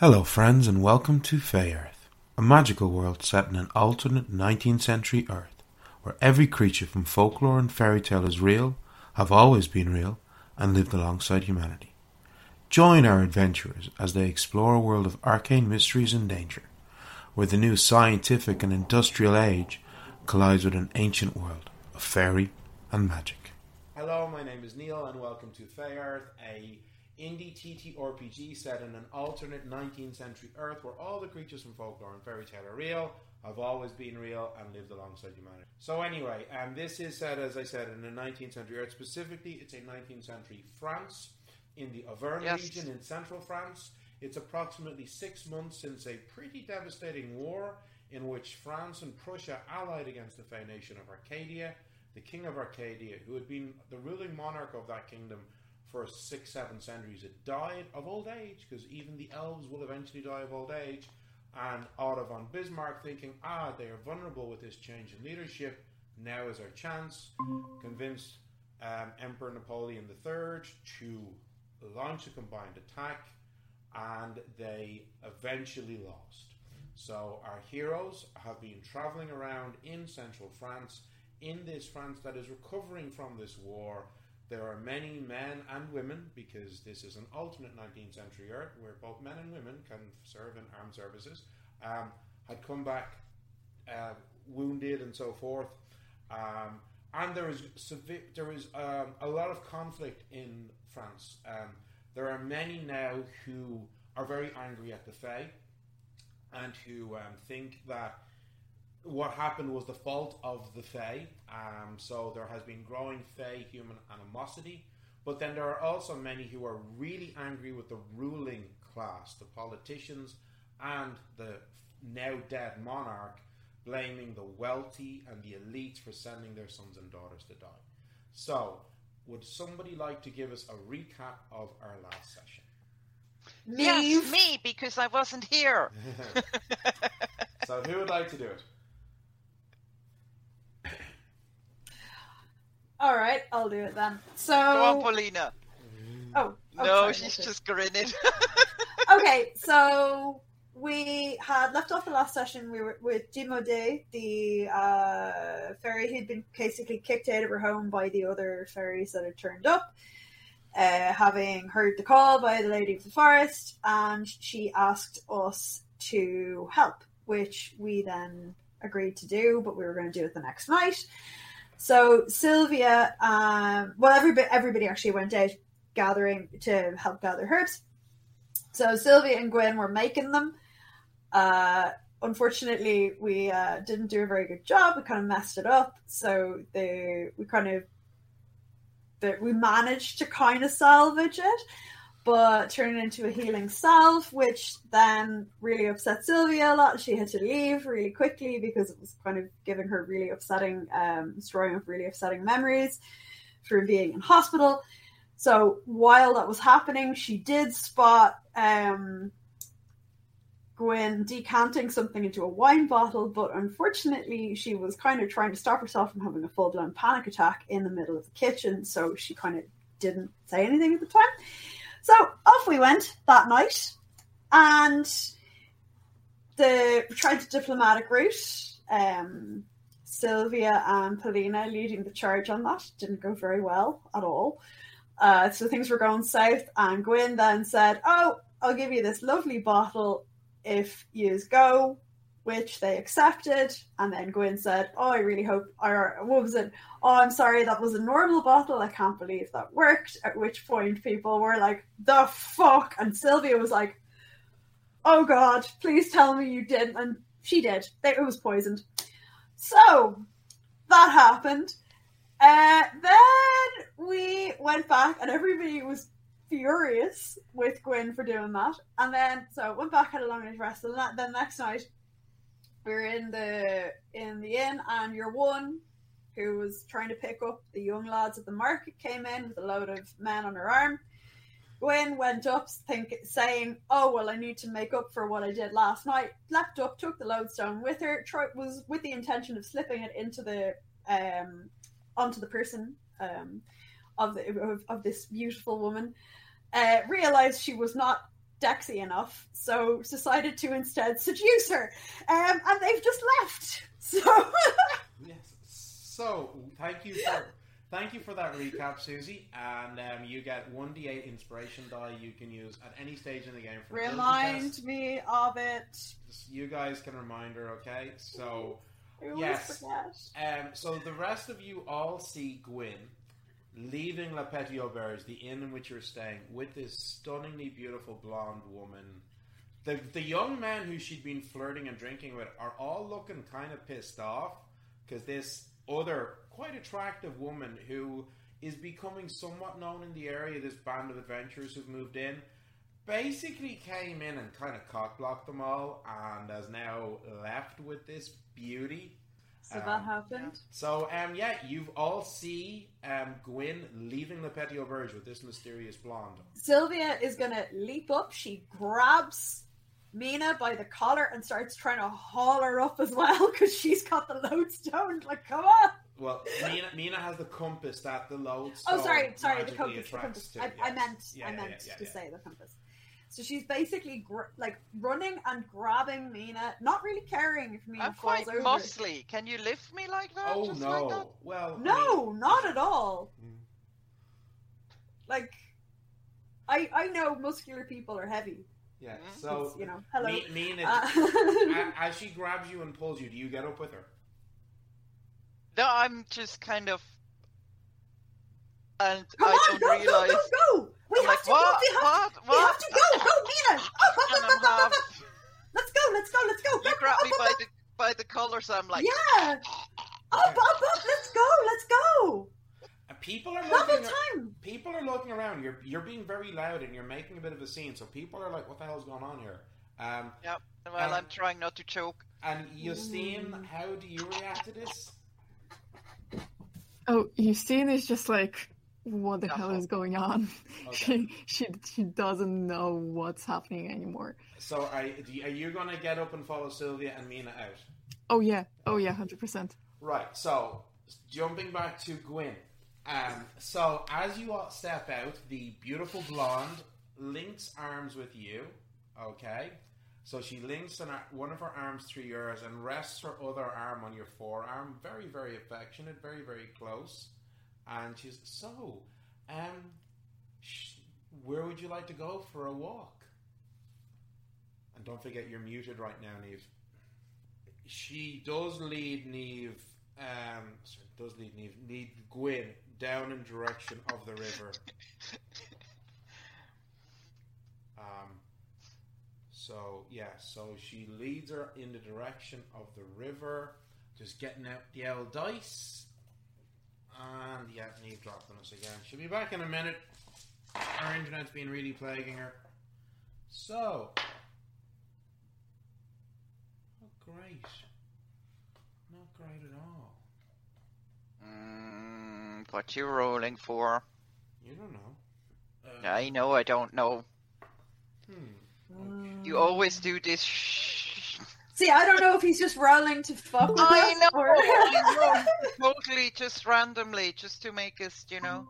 Hello, friends, and welcome to Fey Earth, a magical world set in an alternate 19th century Earth, where every creature from folklore and fairy tale is real, have always been real, and lived alongside humanity. Join our adventurers as they explore a world of arcane mysteries and danger, where the new scientific and industrial age collides with an ancient world of fairy and magic. Hello, my name is Neil, and welcome to Fey Earth, a indie TTRPG set in an alternate 19th century Earth where all the creatures from folklore and fairy tale are real, have always been real, and lived alongside humanity. So, anyway, um, this is set, as I said, in a 19th century Earth. Specifically, it's a 19th century France in the Auvergne Yes. region in central France. It's approximately six months since a pretty devastating war in which France and Prussia allied against the Fey nation of Arcadia. The king of Arcadia, who had been the ruling monarch of that kingdom for six, seven centuries, It died of old age, because even the elves will eventually die of old age. And Otto von Bismarck, thinking, ah, they are vulnerable with this change in leadership, now is our chance, convinced um, Emperor Napoleon III to launch a combined attack, and they eventually lost. So our heroes have been traveling around in central France, in this France that is recovering from this war. There are many men and women, because this is an alternate 19th century Earth where both men and women can serve in armed services, um, had come back uh, wounded and so forth. Um, and there is there is um, a lot of conflict in France. Um, there are many now who are very angry at the Fae and who um, think that what happened was the fault of the Fae. Um, so there has been growing Fae human animosity. But then there are also many who are really angry with the ruling class, the politicians, and the now dead monarch, blaming the wealthy and the elites for sending their sons and daughters to die. So, would somebody like to give us a recap of our last session? Yes, me, because I wasn't here. so, who would like to do it? All right, I'll do it then. So, Go on, Paulina. oh, oh, no, sorry, she's just grinning. okay. So we had left off the last session. We were with Jimode, the uh, fairy who'd been basically kicked out of her home by the other fairies that had turned up. Uh, having heard the call by the Lady of the Forest, and she asked us to help, which we then agreed to do, but we were going to do it the next night. So Sylvia, um, well, everybody, everybody actually went out gathering to help gather herbs. So Sylvia and Gwen were making them. Uh, unfortunately, we uh, didn't do a very good job. We kind of messed it up. So they, we kind of, but we managed to kind of salvage it, but turned it into a healing salve, which then really upset Sylvia a lot. She had to leave really quickly because it was kind of giving her really upsetting, um, storing up really upsetting memories from being in hospital. So while that was happening, she did spot um, Gwen decanting something into a wine bottle, but unfortunately, she was kind of trying to stop herself from having a full blown panic attack in the middle of the kitchen, so she kind of didn't say anything at the time. So off we went that night, and the we tried the diplomatic route. Um, Sylvia and Paulina leading the charge on that didn't go very well at all. Uh, so things were going south, and Gwyn then said, "Oh, I'll give you this lovely bottle if you go," which they accepted. And then Gwyn said, "Oh, I really hope." Or what was it? Oh, I'm sorry, that was a normal bottle. I can't believe that worked. At which point, people were like, "The fuck!" And Sylvia was like, "Oh God, please tell me you didn't. And she did. It was poisoned. So that happened. Uh, then we went back, and everybody was furious with Gwyn for doing that. And then, so went back had a long night rest. And that, then next night, were in the in the inn, and your one, who was trying to pick up the young lads at the market, came in with a load of men on her arm. Gwen went up, think, saying, "Oh well, I need to make up for what I did last night." Leapt up, took the lodestone with her. Tried, was with the intention of slipping it into the um, onto the person um, of the of, of this beautiful woman. Uh, realized she was not Dexy enough, so decided to instead seduce her. Um, and they've just left. So Yes. So thank you for thank you for that recap, Susie. And um, you get one d8 inspiration die you can use at any stage in the game. For remind me of it. You guys can remind her, okay? So, Yes. um, so the rest of you all see Gwyn leaving La Petite Auberge, the inn in which you're staying, with this stunningly beautiful blonde woman. The the young men who she'd been flirting and drinking with are all looking kind of pissed off because this other quite attractive woman who is becoming somewhat known in the area, this band of adventurers who've moved in, basically came in and kind of cockblocked them all and has now left with this beauty. So Um, that happened. So, um, yeah, you've all see um, Gwyn leaving the Petit Auberge with this mysterious blonde. Sylvia is gonna leap up. She grabs Mina by the collar and starts trying to haul her up as well because she's got the lodestone. Like, come on! Well, Mina, Mina has the compass that the lodestone Oh, sorry, sorry, the compass. The compass. I, I meant, Yeah, I meant yeah, to say the compass. So she's basically gr- like running and grabbing Mina, not really caring if Mina I'm falls quite over. muscly. Can you lift me like that? Oh Just no! Like that? well, I No, mean- not at all. Mm. Like, I I know muscular people are heavy. Yeah. Mhm. So, It's, you know, hello. Me, Mina, Uh, as she grabs you and pulls you, do you get up with her? No, I'm just kind of. And Come I on, don't go, realize. go, go, go! We I'm have like, to what? go. We have, what? we have to go. Go, Mina! Up, up, up, up, up, up, up. Let's go. Let's go. Let's go. You Up, grab up, me up, by up. the by the collar, so I'm like. Yeah. Up, up, up. Let's go. Let's go. People are looking. time. People are looking around. You're you're being very loud and you're making a bit of a scene. So people are like, "What the hell's going on here?" Um, Yep. Well, Um, I'm trying not to choke. and Justine, how do you react to this? Oh, Justine is just like, what the hell is going on? Okay. She, she she doesn't know what's happening anymore. So, you- are you going to get up and follow Sylvia and Mina out? Oh yeah, oh yeah, hundred percent. Right. So, jumping back to Gwyn. Um, so, as you all step out, the beautiful blonde links arms with you. Okay. So she links an, one of her arms through yours and rests her other arm on your forearm. Very, very affectionate. Very, very close. And she's so. Um, sh- where would you like to go for a walk? And don't forget, you're muted right now, Neve. She does lead Neve. Um, sorry, does lead Neve. Lead Gwyn down in direction of the river. Um. So yeah, so she leads her in the direction of the river, just getting out the old dice. And yeah, Neve dropped on us again. She'll be back in a minute. Our internet's been really plaguing her. So, not great. Not great at all. Mm, what you rolling for? You don't know. Uh, I know I don't know. Hmm. You always do this. Shh. See, I don't know if he's just rolling to fuck with I us know, or- Totally, just randomly, just to make us, you know.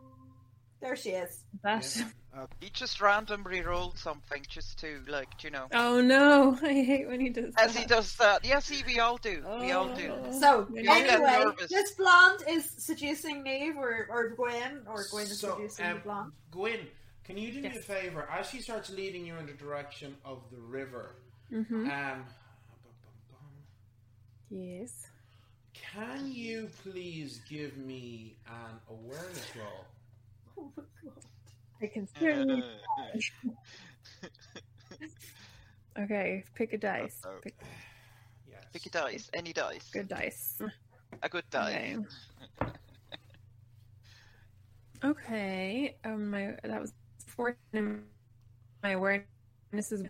there she is. That. Yeah. Uh, He just randomly rolled something just to, like, you know. Oh no, I hate when he does. That. As that. he does that. Yes, see, we all do. We all do. Oh. So You anyway, this blonde is seducing Neve or, or Gwen, or Gwen is So, seducing um, the blonde. Gwen, can you do me a favor? As she starts leading you in the direction of the river, Mhm. um, Yes. can you please give me an awareness roll? Oh my god. I can certainly. Okay, pick a dice. Uh-oh. Pick Yes. Pick a dice, any dice. good dice. A good dice. Okay. Okay. Um, my that was fourteen. and My awareness is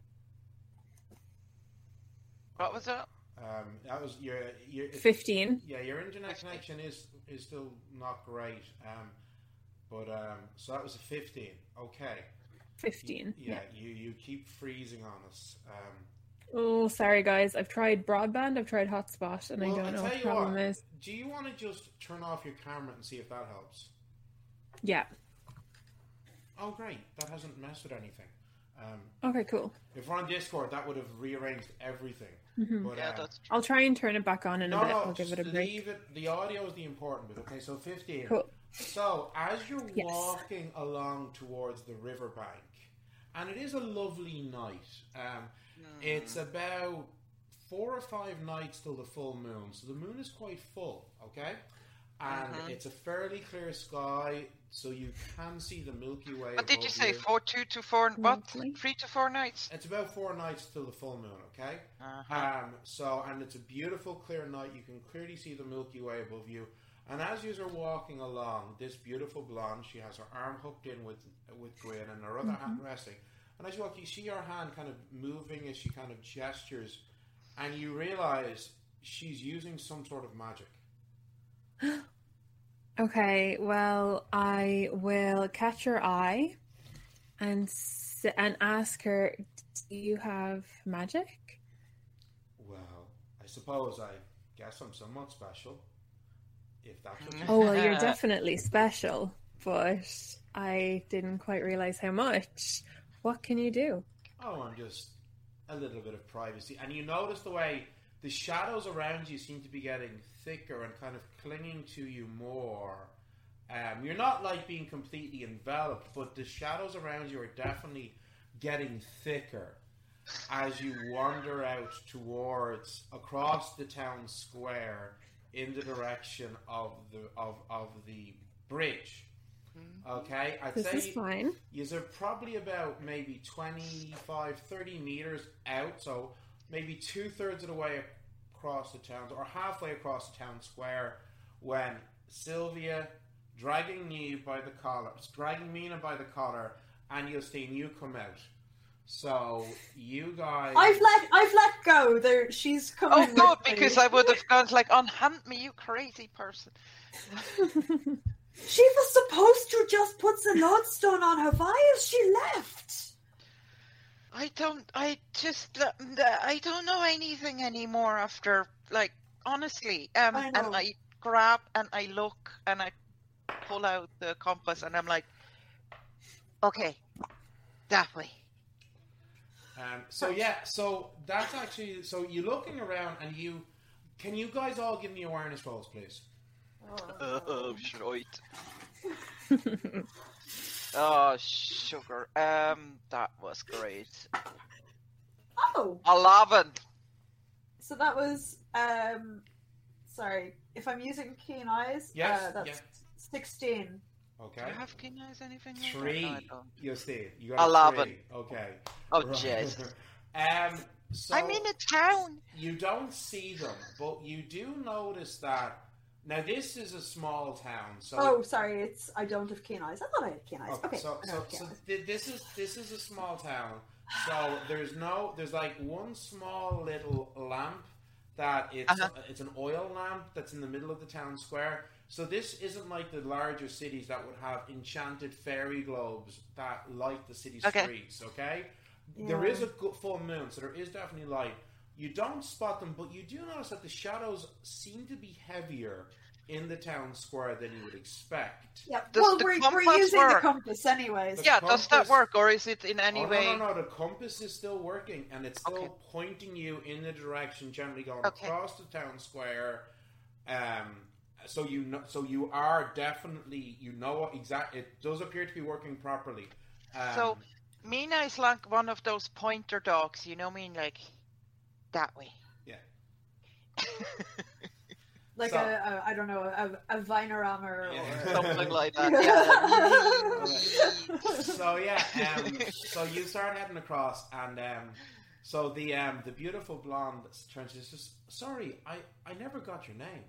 What was that? Um, that was your your fifteen. Yeah, your internet connection is is still not great. Um, but um, so that was a fifteen. Okay. Fifteen. Yeah, you you keep freezing on us. Um, Oh, sorry guys. I've tried broadband. I've tried hotspot, and well, I don't I'll know what the you problem what, is. Do you want to just turn off your camera and see if that helps? Yeah. Oh, great. That hasn't messed with anything. Um, Okay, cool. if we're on Discord, that would have rearranged everything. Mhm. But, Yeah, um, that's true. I'll try and turn it back on in a no, bit. no, I'll give it a break. leave it. The audio is the important bit. Okay, so fifteen. Cool. So as you're Yes. walking along towards the riverbank, and it is a lovely night. Um, It's about four or five nights till the full moon, so the moon is quite full. Okay, and Mhm. it's a fairly clear sky, so you can see the Milky Way. What did you say? you. Four, two to four, what? Three to four nights? It's about four nights till the full moon. Okay. Uh-huh. Um, so, and it's a beautiful, clear night. You can clearly see the Milky Way above you. And as you are walking along, this beautiful blonde, she has her arm hooked in with with Gwen and her other hand resting. And as you walk, you see her hand kind of moving as she kind of gestures, and you realize she's using some sort of magic. Okay, well, I will catch her eye and and ask her, "Do you have magic?" Well, I suppose I guess I'm somewhat special. If that's what you Oh, well, you're definitely special, but I didn't quite realize how much. What can you do? Oh, I'm just a little bit of privacy. And you notice the way the shadows around you seem to be getting thicker and kind of clinging to you more. Um, you're not like being completely enveloped, but the shadows around you are definitely getting thicker as you wander out towards across the town square in the direction of the of, of the bridge. Okay, I'd This say is fine. You're probably about maybe 25, 30 meters out, so maybe two thirds of the way across the town, or halfway across the town square, when Sylvia, dragging you by the collar, dragging Mina by the collar, and Justine, you come out. So you guys, I've let I've let go. There, she's Oh, coming. good, with me. because I would have gone like, unhand me, you crazy person. she was supposed to just put the lodestone on her vial. She left. I don't, I just, uh, I don't know anything anymore after, like, honestly. Um, I and. I grab and I look and I pull out the compass and I'm like, okay, that way. Um, so yeah, so that's actually so you're looking around and you can you guys all give me awareness rolls, please? Oh, shite. Oh, sugar. Um, that was great. Oh, Eleven. so that was um. Sorry, if I'm using keen eyes, Yes, uh, that's yeah. sixteen. Do Okay. you have keen eyes? Anything? like that? Three. No, I don't. You stay. You got Eleven. three. Okay. Oh, Right. jeez. um. So I'm in a town. you don't see them, but you do notice that. Now this is a small town, so Oh, sorry, it's I don't have keen eyes. I thought I had keen eyes. Okay, Okay, so so, so th- this is this is a small town. So there's no there's like one small little lamp that it's Uh-huh. it's an oil lamp that's in the middle of the town square. So this isn't like the larger cities that would have enchanted fairy globes that light the city Okay. streets. Okay, there Yeah. is a full moon, so there is definitely light. You don't spot them, but you do notice that the shadows seem to be heavier in the town square than you would expect. Yeah, Does well, the we're, we're compass using work? the compass anyways. The Yeah, does that work, or is it in any oh, way? No, no, no. The compass is still working, and it's still Okay. pointing you in the direction generally going Okay. across the town square. Um, so you know, so you are definitely you know exactly. It does appear to be working properly. Um, So- Mina is like one of those pointer dogs, you know what I mean? Like, that way. Yeah. like So- a, a I don't know a, a Weimaraner or Yeah. Something like that, yeah. so yeah, um, so you start heading across, and um, so the um, the beautiful blonde turns to says, "Sorry, I I never got your name."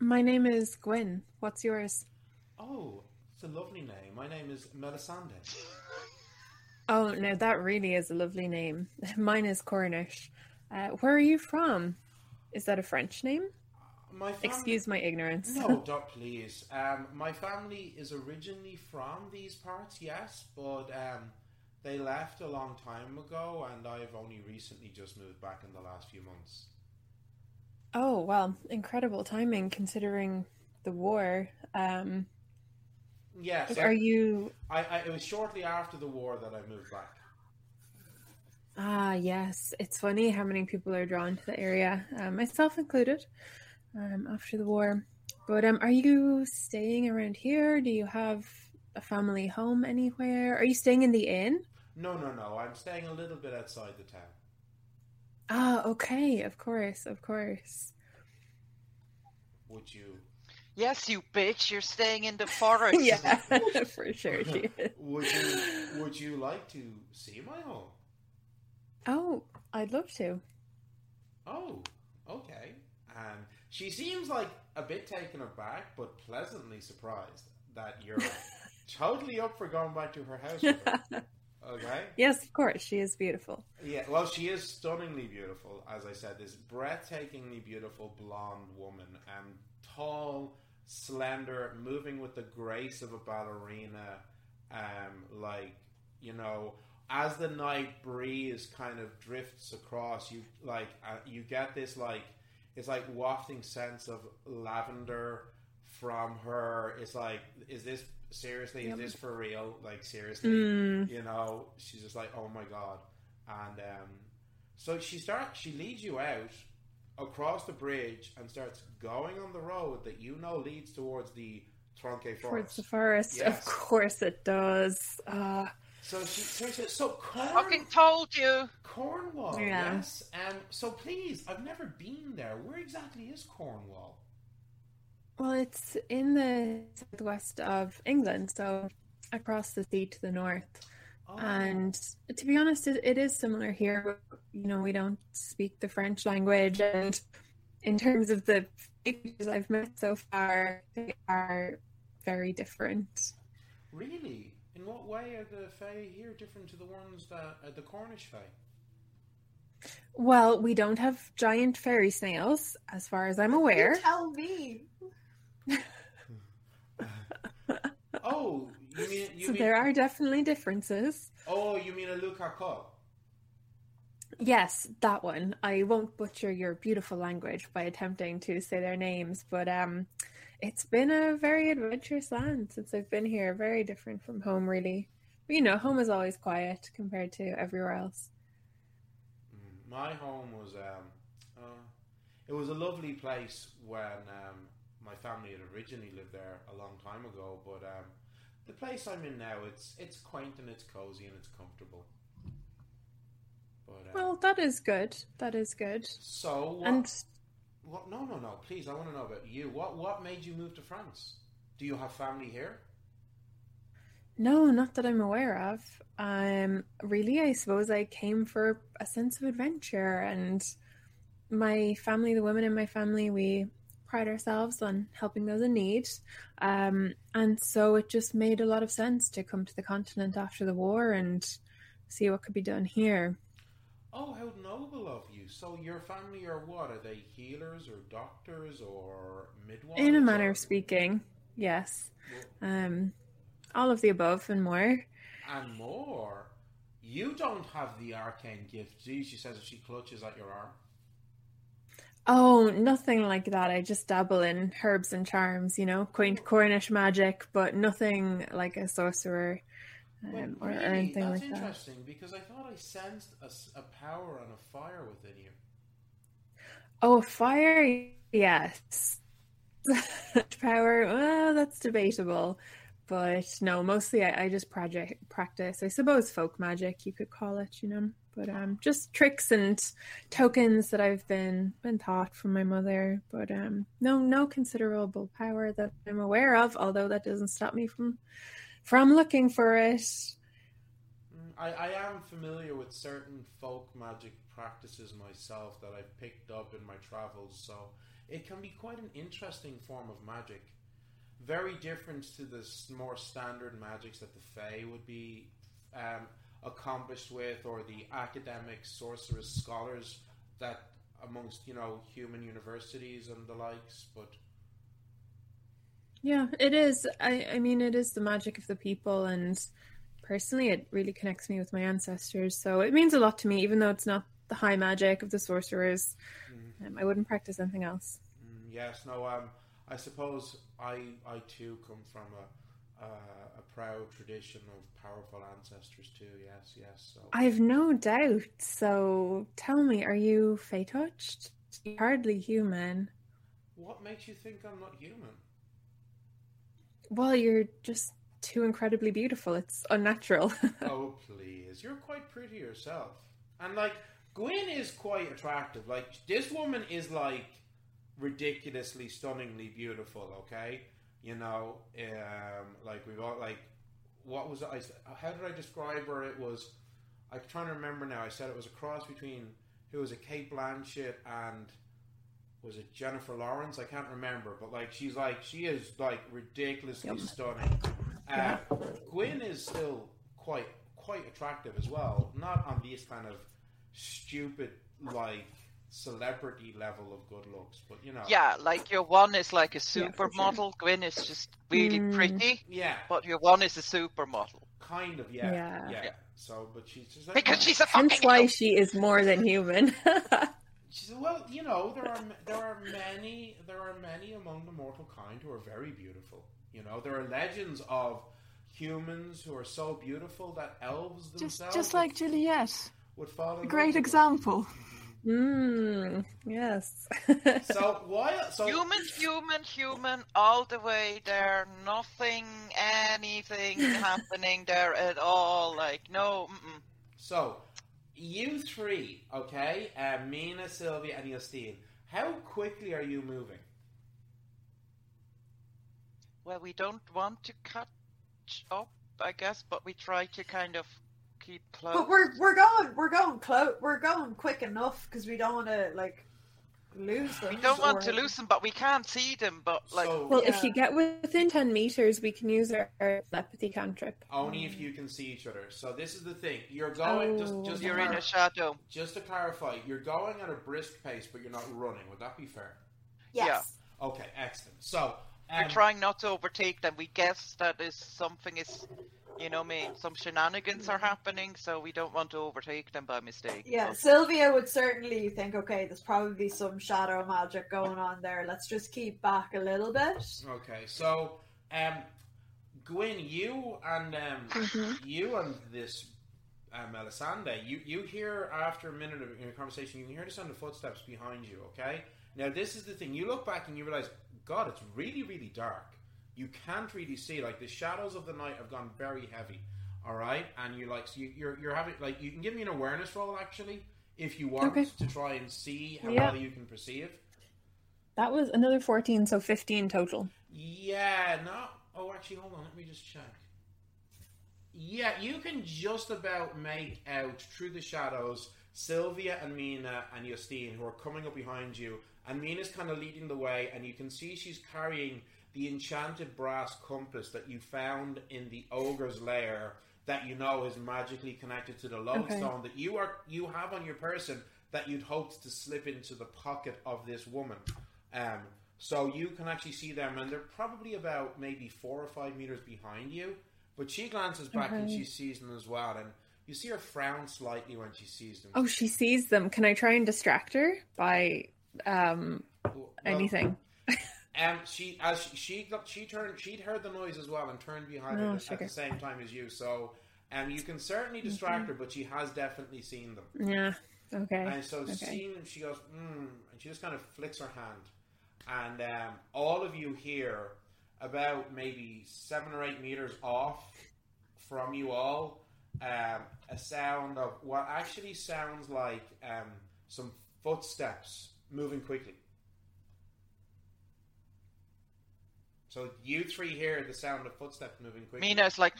My name is Gwyn. What's yours? Oh, it's a lovely name. My name is Melisande. Oh, no, that really is a lovely name. Mine is Cornish. Uh, where are you from? Is that a French name? My family, Excuse my ignorance. No, don't please. Um, my family is originally from these parts, yes, but um, they left a long time ago, and I've only recently just moved back in the last few months. Oh, well, incredible timing considering the war. Um, Yeah, so are you? I, I, it was shortly after the war that I moved back. Ah, yes. It's funny how many people are drawn to the area, uh, myself included, um, after the war. But um, are you staying around here? Do you have a family home anywhere? Are you staying in the inn? No, no, no. I'm staying a little bit outside the town. Ah, okay. Of course, of course. Would you? Yes, you bitch. You're staying in the forest. yeah, for sure. She is. Would you? Would you like to see my home? Oh, I'd love to. Oh, okay. Um, she seems like a bit taken aback, but pleasantly surprised that you're totally up for going back to her house. Her. Okay. yes, of course. She is beautiful. Yeah, well, she is stunningly beautiful, as I said. This breathtakingly beautiful blonde woman, and tall, slender, moving with the grace of a ballerina. Um, like you know, as the night breeze kind of drifts across, you like uh, you get this like it's like wafting sense of lavender from her. It's like, is this seriously? Yep. Is this for real? Like seriously? Mm. you know she's just like oh my god and um, so she starts she leads you out across the bridge and starts going on the road that you know leads towards the Tronque Towards the forest. Of course it does. Uh, So she so, she says, so Corn, Fucking told you. Cornwall, Yeah. yes. Um, so please, I've never been there. Where exactly is Cornwall? well, it's in the southwest of England, so across the sea to the north. Oh, And to be honest, it, it is similar here. You know, we don't speak the French language, and in terms of the people I've met so far, they are very different. really? In what way are the Fae here different to the ones that uh, the Cornish Fae? Well, we don't have giant fairy snails, as far as I'm aware. You tell me. Oh, you mean you So mean there are definitely differences. Oh, you mean a Lou Carcolh? Yes, that one. I won't butcher your beautiful language by attempting to say their names, but um, it's been a very adventurous land since I've been here. Very different from home, really. But, you know, home is always quiet compared to everywhere else. Mm, My home was um, uh, it was a lovely place when um, my family had originally lived there a long time ago. But um, the place I'm in now, it's it's quaint and it's cozy and it's comfortable. But uh, Well, that is good. That is good. so what, And what? No, no, no. Please, I want to know about you. What what made you move to France? Do you have family here? no, not that I'm aware of. Um, really, I suppose I came for a sense of adventure, and my family, the women in my family, we pride ourselves on helping those in need. Um, and so it just made a lot of sense to come to the continent after the war and see what could be done here. Oh, how noble of you! So your family are what? Are they healers or doctors or midwives? In a manner or- of speaking, yes. Um, all of the above and more. and more. You don't have the arcane gift, do you? She says as she clutches at your arm. Oh, nothing like that. I just dabble in herbs and charms, you know, quaint Cornish magic, but nothing like a sorcerer um, or, really, or anything that's like that. That's interesting because I thought I sensed a power and a fire within you. Oh, a fire, yes. Power, well, that's debatable. But no, mostly I, I just project practice. I suppose folk magic, you could call it, you know. But um, just tricks and tokens that I've been been taught from my mother. But um, no, no considerable power that I'm aware of. Although that doesn't stop me from from looking for it. Mm, I, I am familiar with certain folk magic practices myself that I've picked up in my travels, so it can be quite an interesting form of magic. Very different to the more standard magics that the Fae would be um, accomplished with, or the academic sorcerers, scholars that amongst you know human universities and the likes. But Yeah, it is. I, I mean, it is the magic of the people, and personally, it really connects me with my ancestors. So it means a lot to me, even though it's not the high magic of the sorcerers. mm, Um, I wouldn't practice anything else. Mm, yes, no. Um, I suppose I I too come from a, uh, a proud tradition of powerful ancestors too. Yes, yes. So I've no doubt. So tell me, are you fey touched? You're hardly human. what makes you think I'm not human? Well, you're just too incredibly beautiful. It's unnatural. oh please, you're quite pretty yourself, and like Gwyn is quite attractive. Like this woman is like ridiculously, stunningly beautiful. Okay, you know, um, like we've all like, what was I? how did I describe her? It was. I'm trying to remember now. I said it was a cross between who was it, Cate Blanchett and was it Jennifer Lawrence? I can't remember, but like she's like she is like ridiculously Yep. stunning. Uh, Gwyn is still quite quite attractive as well. Not on these kind of stupid like celebrity level of good looks, but you know, Yeah, like your one is like a Yeah, for supermodel. Gwyn is just really Mm. pretty, yeah, but your one is a supermodel. kind of, yeah, yeah. Yeah. So, but she's just like, Because she's a Hence fucking why she is more than human. She said, "Well, you know, there are there are many there are many among the mortal kind who are very beautiful. You know, there are legends of humans who are so beautiful that elves Just, themselves just like Juliet. would fall. in A great example. mm, yes. So why? So Human, human, human, all the way there. Nothing, anything happening there at all. Like, no, mm-mm. so you three, okay? Uh, Mina, Sylvia, and Justine. How quickly are you moving? well, we don't want to catch up, I guess, but we try to kind of keep close. But we're we're going we're going close we're going quick enough because we don't want to like lose them. we don't want or- to lose them, but we can't see them. But like, so well, Yeah. if you get within 10 meters, we can use our, our telepathy cantrip. only if you can see each other. So this is the thing. You're going just Oh. just to you're in a shadow. just to clarify. You're going at a brisk pace, but you're not running. Would that be fair? Yes. Okay, excellent. So We're um, trying not to overtake them. We guess that is something is, you know, me some shenanigans are happening, so we don't want to overtake them by mistake. Yeah, But- Sylvia would certainly think, okay, there's probably some shadow magic going on there. Let's just keep back a little bit. Okay, so um, Gwyn, you and um, Mhm. you and this um, Melisande, you you hear after a minute of your conversation, you can hear the sound of footsteps behind you. Okay, now this is the thing. You look back and you realize, God, it's really really dark. You can't really see. Like the shadows of the night have gone very heavy. All right, and you're like so you, you're you're having like you can give me an awareness roll actually if you want Okay. to try and see how Yeah. well you can perceive. That was another 14, so 15 total. Yeah, no. Oh, actually, hold on. Let me just check. Yeah, you can just about make out through the shadows Sylvia and Mina and Justine who are coming up behind you. And Mina's kind of leading the way, and you can see she's carrying the enchanted brass compass that you found in the ogre's lair that you know is magically connected to the lodestone that you are you have on your person that you'd hoped to slip into the pocket of this woman. Um, so you can actually see them, and they're probably about maybe four or five meters behind you. But she glances back and she sees them as well, and you see her frown slightly when she sees them. Oh, she sees them. Can I try and distract her by um, Well, anything? Um, she as she she, got, she turned she'd heard the noise as well and turned behind her Oh, at the same time as you. So, um, you can certainly distract her, but she has definitely seen them. Yeah. Okay. And so okay. seeing them, she goes, mm, and she just kind of flicks her hand, and um, all of you hear about maybe seven or eight meters off from you all um, a sound of what actually sounds like um, some footsteps moving quickly. So you three hear the sound of footsteps moving quickly. Mina's like,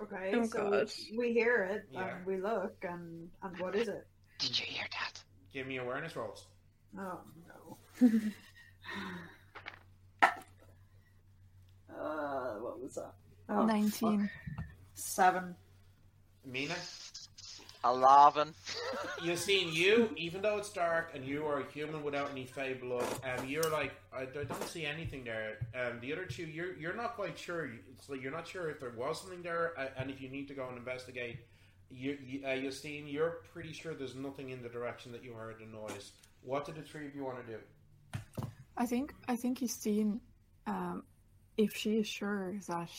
Okay, Oh, so God. we hear it Yeah. and we look, and and what is it? did you hear that? Give me awareness rolls. Oh no. uh, what was that? Oh, 19. fuck. Seven. Mina, Eleven. you've seen you, even though it's dark and you are a human without any fey blood, and you're like, I, I don't see anything there. Um, the other two, you're you're not quite sure. It's like you're not sure if there was something there, uh, and if you need to go and investigate. You, you, uh, Justine, you're pretty sure there's nothing in the direction that you heard the noise. What did the three of you want to do? I think I think Justine um, if she is sure that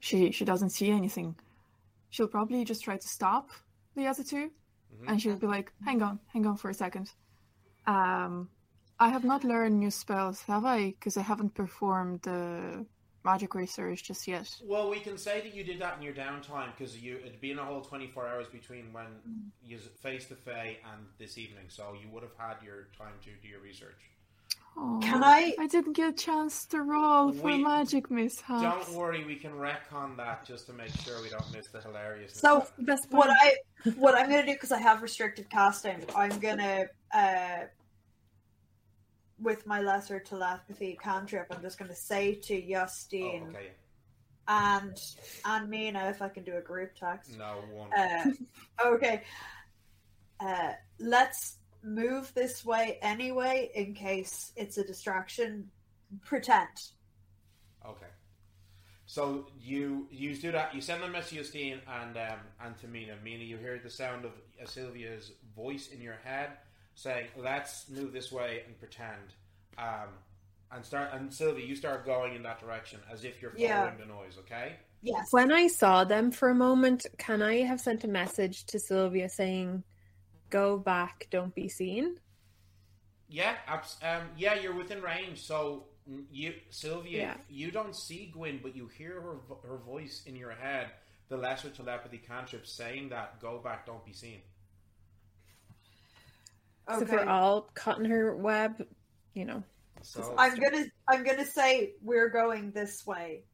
she she doesn't see anything, she'll probably just try to stop the Yazatu, Mhm. and she'll be like, "Hang on, hang on for a second. Um, I have not learned new spells, have I? Because I haven't performed the magic research just yet. Well, we can say that you did that in your downtime because you it'd been a whole twenty four hours between when you faced the Fae and this evening, so you would have had your time to do your research. Oh, Can I- I didn't get a chance to roll for We- magic mishaps. Don't worry, we can retcon that just to make sure we don't miss the hilarious. So Best what. I what I'm gonna do because I have restricted casting, I'm gonna uh with my lesser telepathy cantrip, I'm just gonna say to oh, Justine okay, and and Mina if I can do a group text. no one. Uh, okay. Uh, let's move this way anyway in case it's a distraction. Pretend. Okay. So you you do that. You send them a message to Justine and um, and to Mina. Mina, you hear the sound of Sylvia's voice in your head saying, "Let's move this way and pretend." Um, and start and Sylvia, you start going in that direction as if you're following Yeah. the noise. Okay. Yes. When I saw them for a moment, can I have sent a message to Sylvia saying, "Go back, don't be seen"? Yeah. Abs- um, yeah. You're within range. So mm, you, Sylvia, Yeah. you don't see Gwyn, but you hear her vo- her voice in your head. The lesser telepathy cantrip saying that, "Go back, don't be seen." So if okay. we're all caught in her web, you know. So I'm gonna I'm gonna say we're going this way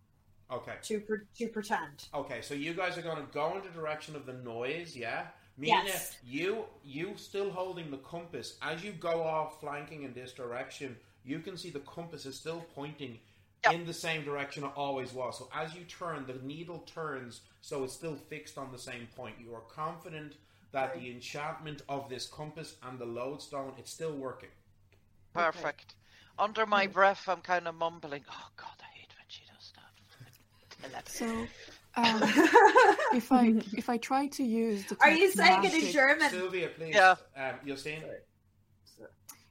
okay. to pre- to pretend. Okay, so you guys are going to go in the direction of the noise, yeah? Mina, Yes. you you still holding the compass as you go off flanking in this direction. You can see the compass is still pointing Yep. in the same direction it always was. So as you turn, the needle turns, so it's still fixed on the same point. You are confident that the enchantment of this compass and the lodestone it's still working. Perfect. Under my breath, I'm kind of mumbling. Oh God, I hate when she does that. So, um, if I if I try to use the Are you text saying it in German? Sylvia, please. Yeah. Um, Justine,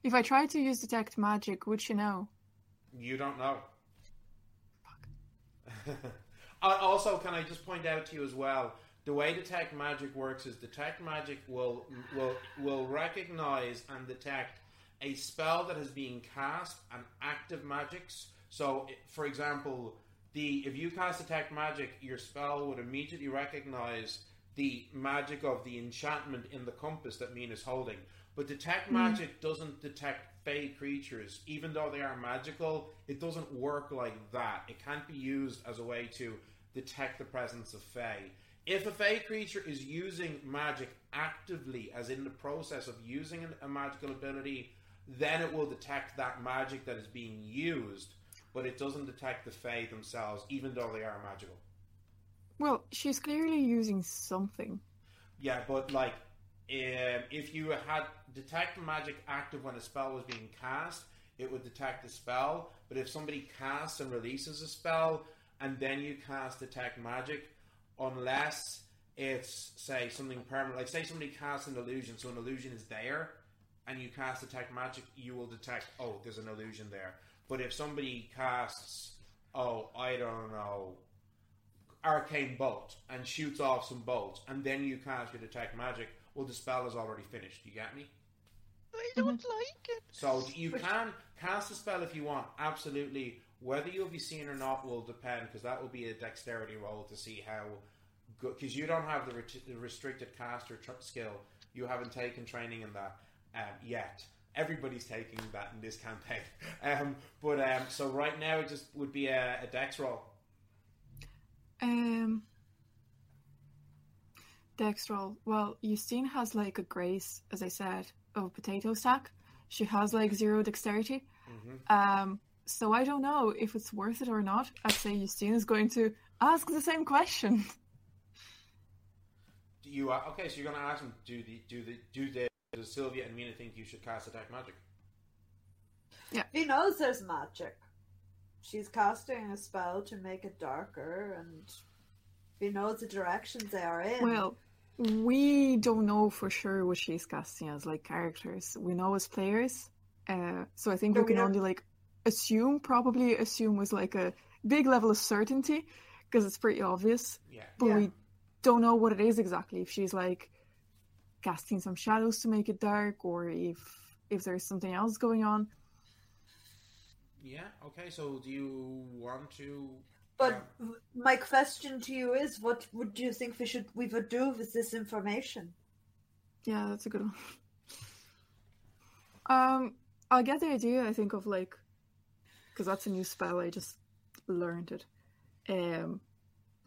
If I try to use detect magic, would you know? You don't know. Uh, also, can I just point out to you as well? The way detect magic works is detect magic will will will recognize and detect a spell that has been cast and active magics. So, for example, the if you cast detect magic, your spell would immediately recognize the magic of the enchantment in the compass that Mina is holding. But detect hmm. magic doesn't detect fey creatures, even though they are magical. It doesn't work like that. It can't be used as a way to detect the presence of fey. If a fey creature is using magic actively, as in the process of using a magical ability, then it will detect that magic that is being used, but it doesn't detect the fey themselves, even though they are magical. Well, she's clearly using something. Yeah, but like, um, if you had detect magic active when a spell was being cast, it would detect the spell. But if somebody casts and releases a spell, and then you cast detect magic, unless it's say something permanent, like say somebody casts an illusion, so an illusion is there, and you cast detect magic, you will detect oh, there's an illusion there. But if somebody casts, oh, I don't know, arcane bolt and shoots off some bolts, and then you cast your detect magic. Well, the spell is already finished. You get me? I don't like it. So you can cast a spell if you want. Absolutely. Whether you'll be seen or not will depend, because that will be a dexterity roll to see how good. Because you don't have the, ret- the restricted caster tr- skill. You haven't taken training in that um, yet. Everybody's taking that in this campaign. Um, but um, so right now it just would be a, a dex roll. Um, Dex roll. Well, Justine has like a grace, as I said, of a potato sack. She has like zero dexterity. hmm Um, so I don't know if it's worth it or not. I'd say Justine is going to ask the same question. Do you are, okay? So you're going to ask him, do the do the do the does Sylvia and Mina think you should cast detect magic? Yeah, he knows there's magic. She's casting a spell to make it darker, and he knows the directions they are in. Well, we don't know for sure what she's casting as like characters. We know as players. Uh, so I think But we we can don't- only like assume, probably assume with like a big level of certainty because it's pretty obvious, Yeah. but Yeah. we don't know what it is exactly. If she's like casting some shadows to make it dark, or if if there's something else going on. Yeah. Okay. So, do you want to? But my question to you is, what would you think we should we would do with this information? Yeah, that's a good one. Um, I get the idea. I think of like, because that's a new spell. I just learned it. Um,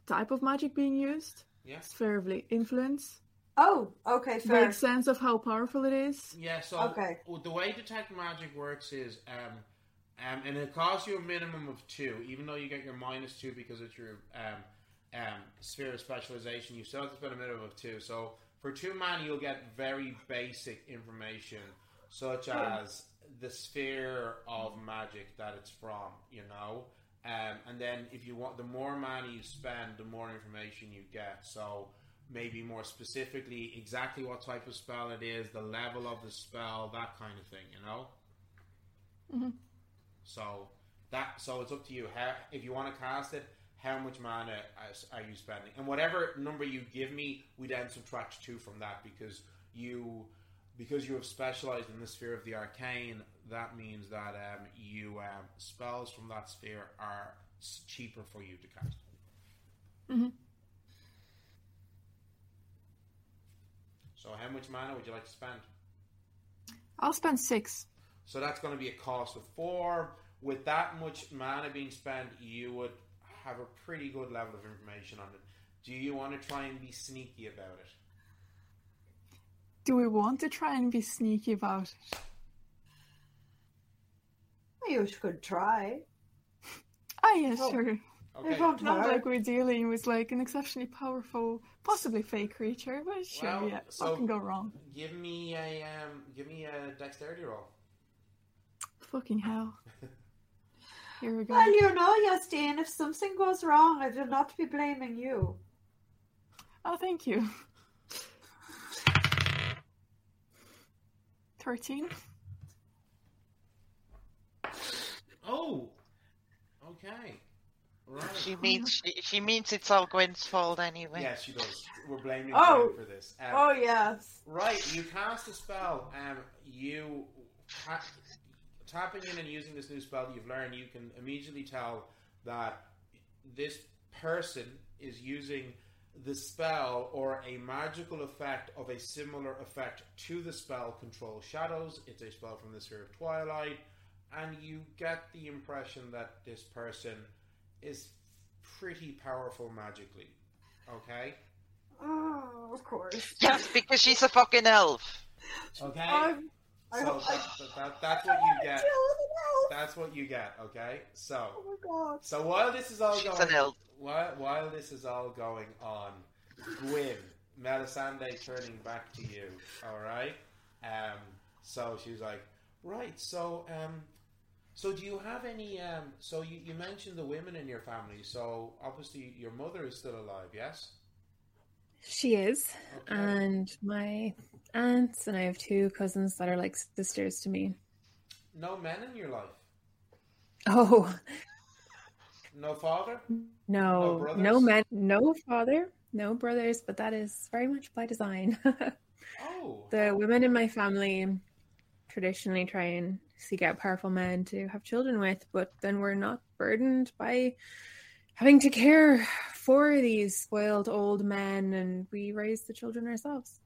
type of magic being used, Yeah. sphere of influence, Oh, okay, fair. makes sense of how powerful it is. Yeah. So, Okay. the way detect magic works is, um, um, and it costs you a minimum of two, even though you get your minus two because it's your um, um, sphere of specialization. You still have to spend a minimum of two. So, for two mana, you'll get very basic information, such as the sphere of magic that it's from. You know. Um, and then, if you want, the more mana you spend, the more information you get. So, maybe more specifically exactly what type of spell it is, the level of the spell, that kind of thing, you know. Mhm. So that so it's up to you. How if you want to cast it, how much mana are you spending? And whatever number you give me, we then subtract two from that because you because you have specialized in the sphere of the arcane. That means that um, you um, spells from that sphere are cheaper for you to cast. Mhm. So how much mana would you like to spend? I'll spend six. So that's going to be a cost of four. With that much mana being spent, you would have a pretty good level of information on it. Do you want to try and be sneaky about it? Do we want to try and be sneaky about it? You could try. Ah, yeah, Oh. sure. Okay. It won't Not like we're dealing with like an exceptionally powerful, possibly fake creature, but sure, Well, yeah, so- what can go wrong? Give me a um, give me a dexterity roll. Fucking hell. Here we go. Well, you know, Justine, if something goes wrong, I will not be blaming you. Oh, thank you. 13? Oh, okay, right. She means she, she means it's all Gwen's fault anyway. Yes, she does. We're blaming Oh. Gwen for this. Um, Oh, yes. Right, you cast a spell. Um, you ha- tapping in and using this new spell that you've learned, you can immediately tell that this person is using the spell or a magical effect of a similar effect to the spell Control Shadows. It's a spell from the Sphere of Twilight, and you get the impression that this person is pretty powerful magically. Okay? Oh, of course. Yes, because she's a fucking elf. Okay? I'm, So I that, that, that, that's what you get. Deal with it now. That's what you get. Okay. So Oh my god. so while this is all She's going, an elf. while while this is all going on, Gwynn, Melisande turning back to you. All right. Um. So she's like, right. So um. So do you have any um? So you, you mentioned the women in your family. So obviously your mother is still alive. Yes. She is. Okay. And my aunts, and I have two cousins that are like sisters to me. no men in your life. Oh, No father. no, brothers? no men, no father, no brothers, but that is very much by design. Oh. the women in my family traditionally try and seek out powerful men to have children with, but then we're not burdened by having to care for these spoiled old men, and we raise the children ourselves.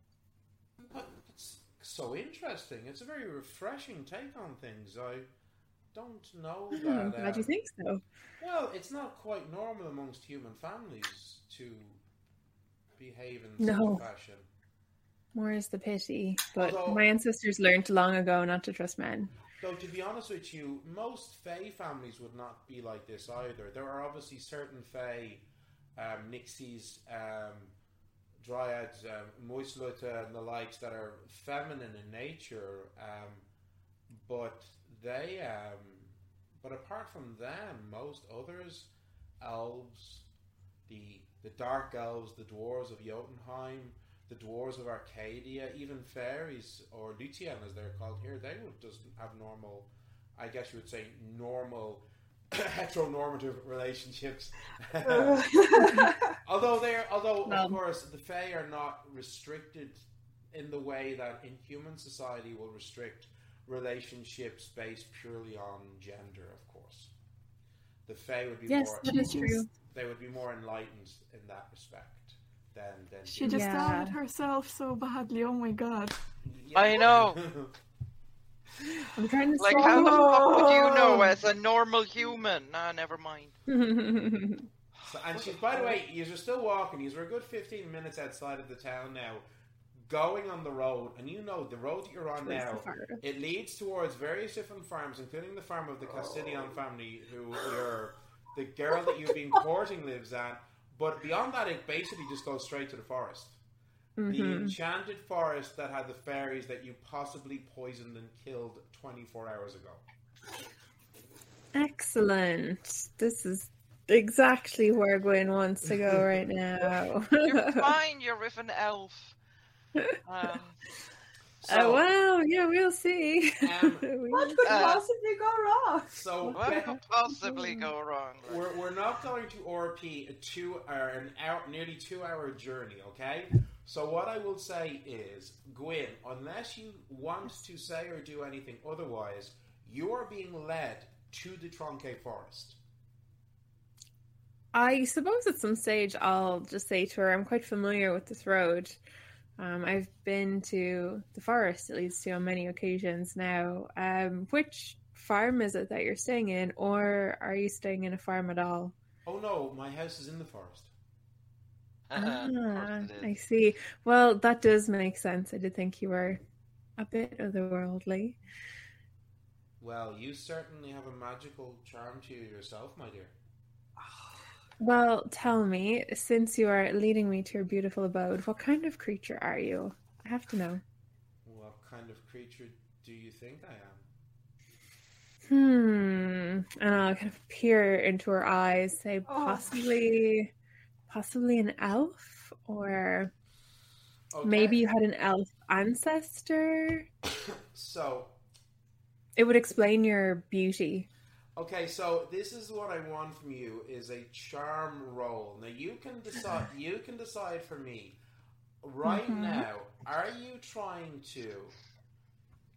But it's so interesting. It's a very refreshing take on things. I don't know hmm, that. I'm glad you think so. Well, it's not quite normal amongst human families to behave in No. such a fashion. More is the pity. But Although- my ancestors learned long ago not to trust men. Though, to be honest with you, most Fey families would not be like this either. There are obviously certain Fey, um, Nixies, um, Dryads, um, Muisluta, and the likes that are feminine in nature, um, but they, um, but apart from them, most others, elves, the the dark elves, the dwarves of Jotunheim, the dwarves of Arcadia, even fairies or Luthien as they're called here, they would just have normal, I guess you would say normal heteronormative relationships. Although they're although No. of course the Fae are not restricted in the way that in human society will restrict relationships based purely on gender. Of course, the Fae would be Yes, more that is true. they would be more enlightened in that respect than than She just Yeah. outed herself so badly. Oh my god. Yeah. I know. I'm trying to Like, stop. how the fuck would you know as a normal human? Nah, never mind. So, and she's, by the way, you are still walking. You are a good 15 minutes outside of the town now, going on the road. And you know, the road that you're on Towards now, it leads towards various different farms, including the farm of the Castilian oh. family, who you're, the girl that you've been courting lives at. But beyond that, it basically just goes straight to the forest. The Mhm. enchanted forest that had the fairies that you possibly poisoned and killed 24 hours ago. Excellent. This is exactly where Gwen wants to go right now. You're fine. You're with an elf. Um, So, Uh, well, yeah, we'll see. Um, We- what could Uh, possibly go wrong? so what could possibly go wrong? We're, we're not going to RP a two or an hour, nearly two hour journey, okay? So what I will say is, Gwynn, unless you want to say or do anything otherwise, you are being led to the Tronque Forest. I suppose at some stage I'll just say to her, I'm quite familiar with this road. Um, I've been to the forest at least on many occasions now. Um, which farm is it that you're staying in, or are you staying in a farm at all? Oh no, my house is in the forest. Ah. I see. Well, that does make sense. I did think you were a bit otherworldly. Well, you certainly have a magical charm to you yourself, my dear. Well, tell me, since you are leading me to your beautiful abode, what kind of creature are you? I have to know. What kind of creature do you think I am? Hmm. And I'll kind of peer into her eyes, say Oh. possibly, possibly an elf, or Okay. maybe you had an elf ancestor. So, It would explain your beauty. Okay, so this is what I want from you is a charm roll. Now you can decide you can decide for me. Right Mhm. now, are you trying to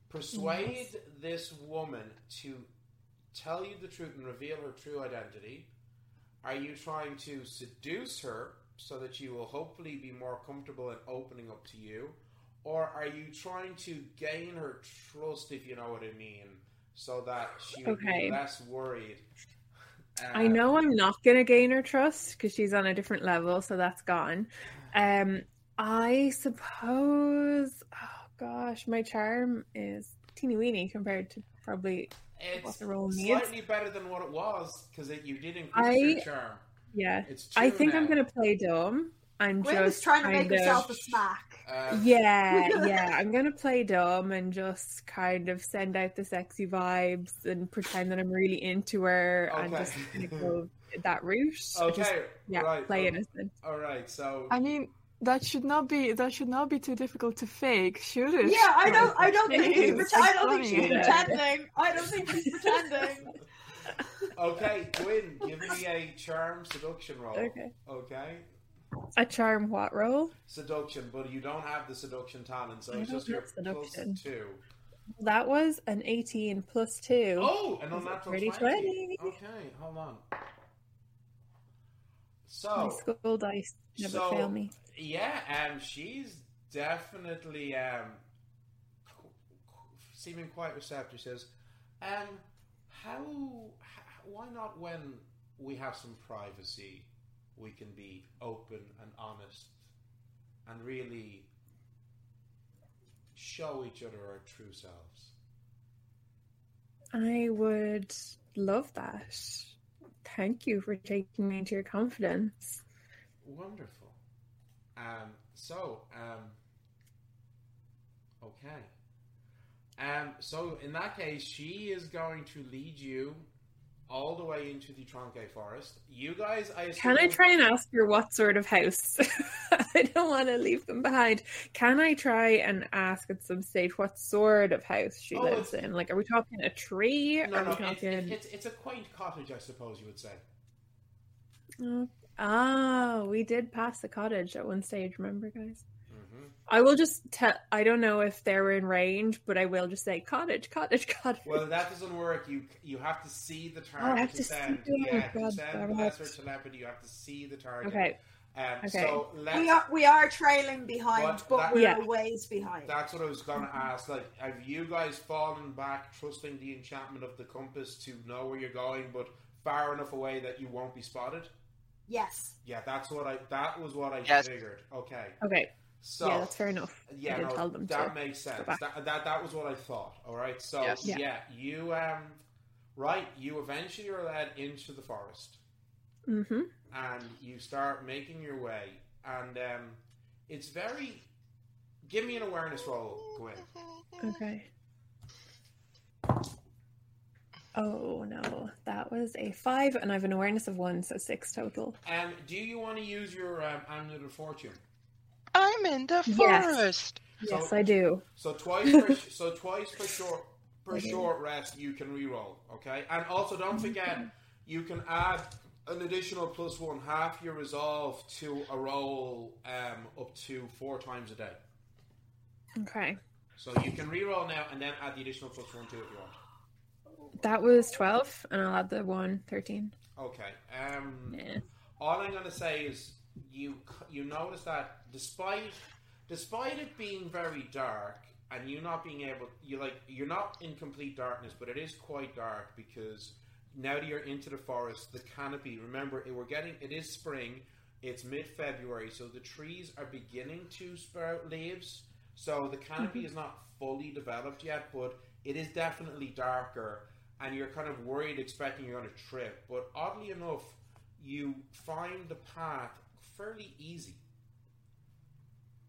persuade this woman to tell you the truth and reveal her true identity? Are you trying to seduce her so that she will hopefully be more comfortable in opening up to you? Or are you trying to gain her trust, if you know what I mean, so that she would Okay. be less worried? I Uh, know I'm not going to gain her trust because she's on a different level, so that's gone. Um, I suppose, oh gosh, my charm is teeny weeny compared to probably, It's what the role needs. slightly better than what it was because you did increase I- your charm. yeah. It's I think I'm going to play dumb. I'm Gwen just trying to kind make of, herself a smack. Uh, Yeah, yeah. I'm gonna play dumb and just kind of send out the sexy vibes and pretend that I'm really into her and Okay. just kind of go that route. Just, Okay, yeah, right. play okay. innocent. All right, so I mean, that should not be that should not be too difficult to fake, should it? Yeah, I don't. I don't think she's. It's I don't think she's pretending. I don't think she's pretending. okay, Gwynn, give me a charm seduction roll. Okay. Okay, A charm what roll? seduction, but you don't have the seduction talent, so I it's just your seduction. plus two. That was an 18 plus two. Oh, an Is it unnatural pretty 20. 20? Okay, hold on. My So, skull dice never so- fail me. yeah, um, she's definitely um, seeming quite receptive. She says, um, how, h- why not when we have some privacy, we can be open and honest and really show each other our true selves. I would love that. Thank you for taking me into your confidence. Wonderful. Um, so, um, okay. Um, so in that case, she is going to lead you all the way into the Tronque Forest. You guys, I assume, Can I try and ask her what sort of house I don't want to leave them behind. Can I try and ask at some stage what sort of house she Oh, lives it's- in? Like, are we talking a tree? No, are no, talking? it's, it's, it's a quaint cottage, I suppose you would say. Oh, oh, we did pass the cottage at one stage. Remember, guys? I will just tell. I don't know if they're in range, but I will just say cottage, cottage, cottage. Well, that doesn't work. You you have to see the Oh, I target have to to see send. it. Yeah, to God send lesser telepathy, you have to see the target. okay, Um, Okay. So let's. we are we are trailing behind, But but, that- we're Yeah. a ways behind. That's what I was going to ask. Like, have you guys fallen back, trusting the enchantment of the compass to know where you're going, but far enough away that you won't be spotted? yes. Yeah, that's what I. That was what I Yes. figured. Okay, okay. So yeah, that's fair enough. Yeah, no, tell them that to. makes sense. That, that that was what I thought. All right, so Yes. yeah. Yeah. you um, right, you eventually are led into the forest, Mm-hmm. and you start making your way, and um, it's very. Give me an awareness roll, Gwynn. Okay. Oh no, that was a five, and I have an awareness of one, so six total. Um, do you want to use your um, amulet of fortune? I'm in the Yes. forest. Yes, So- I do. So twice per so twice per short per Okay. short rest you can re-roll, okay? And also don't forget you can add an additional plus one half your resolve to a roll um, up to four times a day. Okay, So you can re-roll now and then add the additional plus one to it if you want. that was twelve, and I'll add the one, 13. Okay. Um, Yeah. all I'm going to say is you you notice that despite despite it being very dark and you not being able you like you're not in complete darkness but it is quite dark because now that you're into the forest the canopy remember it, we're getting it is spring it's mid-february so the trees are beginning to sprout leaves. So the canopy mm-hmm. is not fully developed yet but it is definitely darker and you're kind of worried expecting you're going to trip. But oddly enough you find the path fairly easy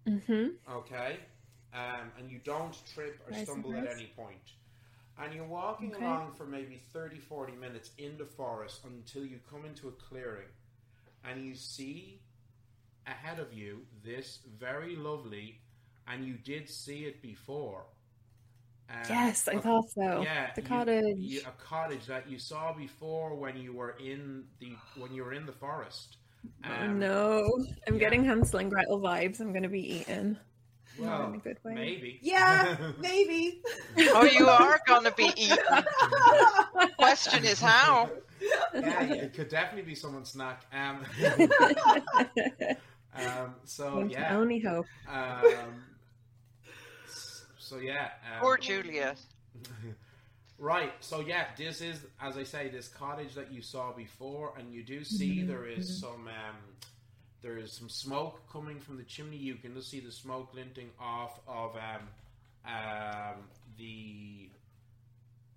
Mm-hmm. okay um, and you don't trip or Nice stumble at any point and you're walking Okay. along for maybe 30 40 minutes in the forest until you come into a clearing and you see ahead of you this very lovely and you did see it before um, Yes, I a- thought so. yeah, the you- cottage. you- a cottage that you saw before when you were in the when you were in the forest. Oh Um, no, I'm yeah. getting Hansel and Gretel vibes. I'm going to be eaten. Not in a good way. maybe. Yeah, maybe. Oh, you are gonna be eaten. Question is how. yeah, it could definitely be someone's snack. Um, um, so One yeah, only hope. um, so yeah. Um, Poor Juliet. Right, so yeah, this is, as I say, this cottage that you saw before, and you do see there is some, um, there is some smoke coming from the chimney. You can just see the smoke glinting off of um, um, the,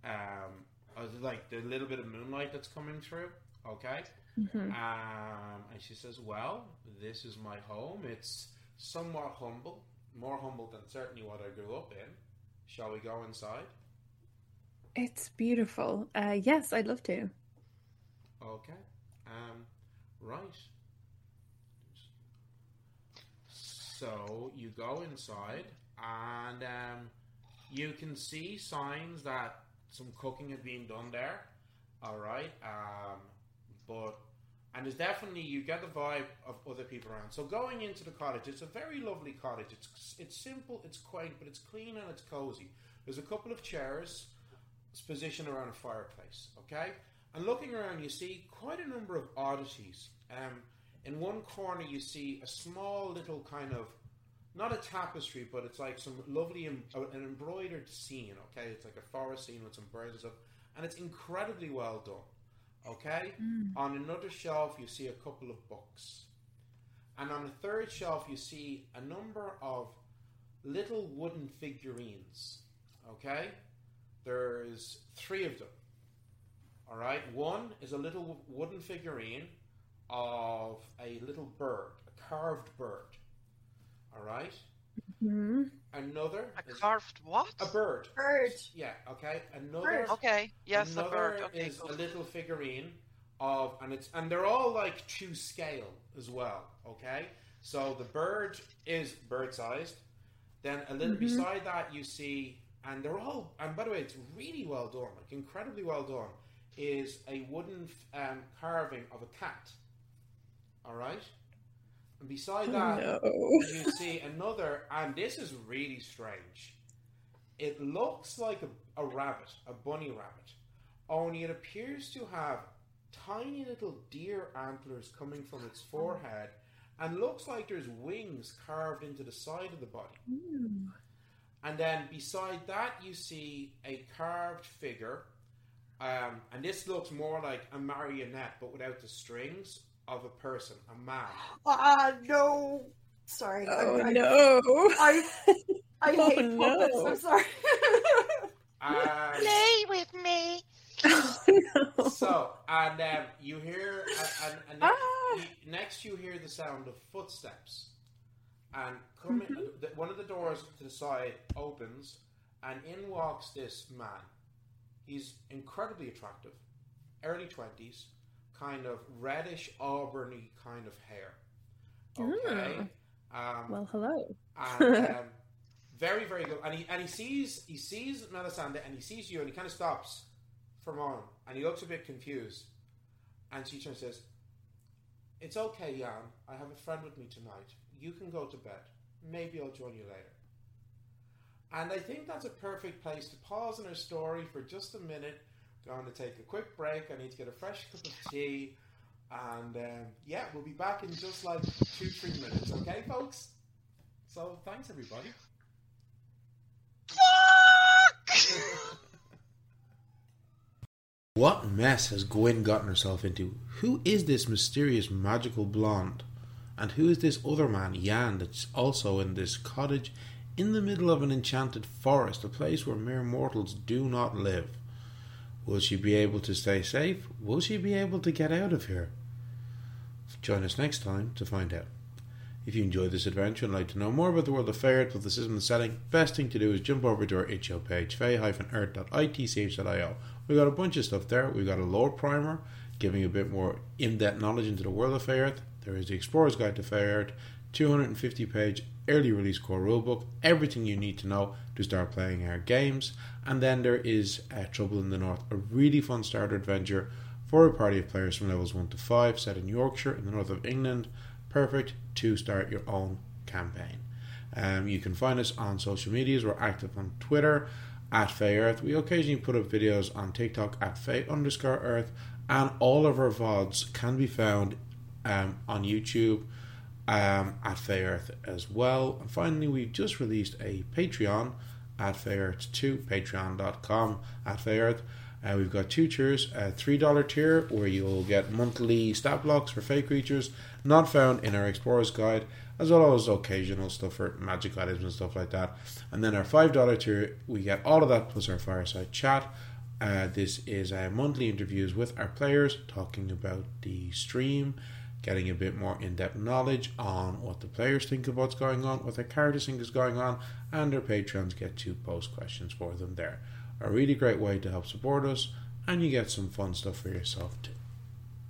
um, like the little bit of moonlight that's coming through. Okay, Mhm. um, and she says, "Well, this is my home. It's somewhat humble, more humble than certainly what I grew up in. Shall we go inside?" It's beautiful. Uh, yes, I'd love to. Okay. Um, right. So you go inside, and um, you can see signs that some cooking had been done there. All right. Um, but and there's definitely you get the vibe of other people around. So going into the cottage, it's a very lovely cottage. It's it's simple, it's quaint, but it's clean and it's cozy. There's a couple of chairs positioned around a fireplace. Okay. And looking around, you see quite a number of oddities. Um, in one corner, you see a small little kind of, not a tapestry, but it's like some lovely, em- uh, an embroidered scene. Okay, it's like a forest scene with some birds and stuff, and it's incredibly well done. Okay, on another shelf, you see a couple of books, and on the third shelf, you see a number of little wooden figurines. Okay, there's three of them. All right. One is a little wooden figurine of a little bird, a carved bird. All right. hmm Another A is carved what? a bird. Bird. Yeah. Okay. Another. Bird. Okay. Yes, a another bird. Okay. is a little figurine of, and it's and they're all like to scale as well. Okay. So the bird is bird sized. Then a little Mhm. beside that, you see, and they're all, and by the way, it's really well done, like incredibly well done, is a wooden um, carving of a cat. All right? And beside that, no. you see another, and this is really strange. It looks like a, a rabbit, a bunny rabbit, only it appears to have tiny little deer antlers coming from its forehead, and looks like there's wings carved into the side of the body. Ooh. And then beside that, you see a carved figure, um, and this looks more like a marionette, but without the strings of a person, a man. Ah, no. Sorry. Oh I, I, no! I, I Oh, hate puppets. no. I'm sorry. Um, Play with me. oh no! so, and um, you hear, and, and next, Ah. next you hear the sound of footsteps, and coming, Mm-hmm. the, one of the doors to the side opens, and in walks this man. He's incredibly attractive, early twenties, kind of reddish auburny kind of hair. Okay, um, well, hello. and um, very very good. And he and he sees he sees Melisande and he sees you and he kind of stops for a moment and he looks a bit confused. And she turns and says, "It's okay, Jan. I have a friend with me tonight. You can go to bed. Maybe I'll join you later." And I think that's a perfect place to pause in our story for just a minute. Going to take a quick break. I need to get a fresh cup of tea. And um, yeah, we'll be back in just like two, three minutes. Okay, folks? So thanks, everybody. What mess has Gwen gotten herself into? Who is this mysterious magical blonde? And who is this other man, Jan, that's also in this cottage in the middle of an enchanted forest, a place where mere mortals do not live? Will she be able to stay safe? Will she be able to get out of here? Join us next time to find out. If you enjoyed this adventure and like to know more about the world of Fey Earth with the system and setting, best thing to do is jump over to our itch.io page, fey-earth.itch.io. We've got a bunch of stuff there. We've got a lore primer, giving you a bit more in-depth knowledge into the world of Fey Earth. There is the Explorer's Guide to Fey Earth, 250 page early release core rulebook, everything you need to know to start playing our games. And then there is uh, Trouble in the North, a really fun starter adventure for a party of players from levels 1 to 5, set in Yorkshire in the north of England. Perfect to start your own campaign. Um, you can find us on social medias. We're active on Twitter at Fey Earth. We occasionally put up videos on TikTok at Fey underscore Earth, and all of our VODs can be found um, on YouTube um, at Fey Earth as well. And finally, we've just released a Patreon at Fey Earth 2, patreon.com at Fey Earth. Uh, we've got two tiers, a $3 tier where you'll get monthly stat blocks for fey creatures not found in our Explorer's Guide, as well as occasional stuff for magic items and stuff like that. And then our $5 tier, we get all of that plus our fireside chat. Uh, this is uh, monthly interviews with our players talking about the stream, getting a bit more in depth knowledge on what the players think of what's going on, what their characters think is going on, and our patrons get to post questions for them there. A really great way to help support us, and you get some fun stuff for yourself too.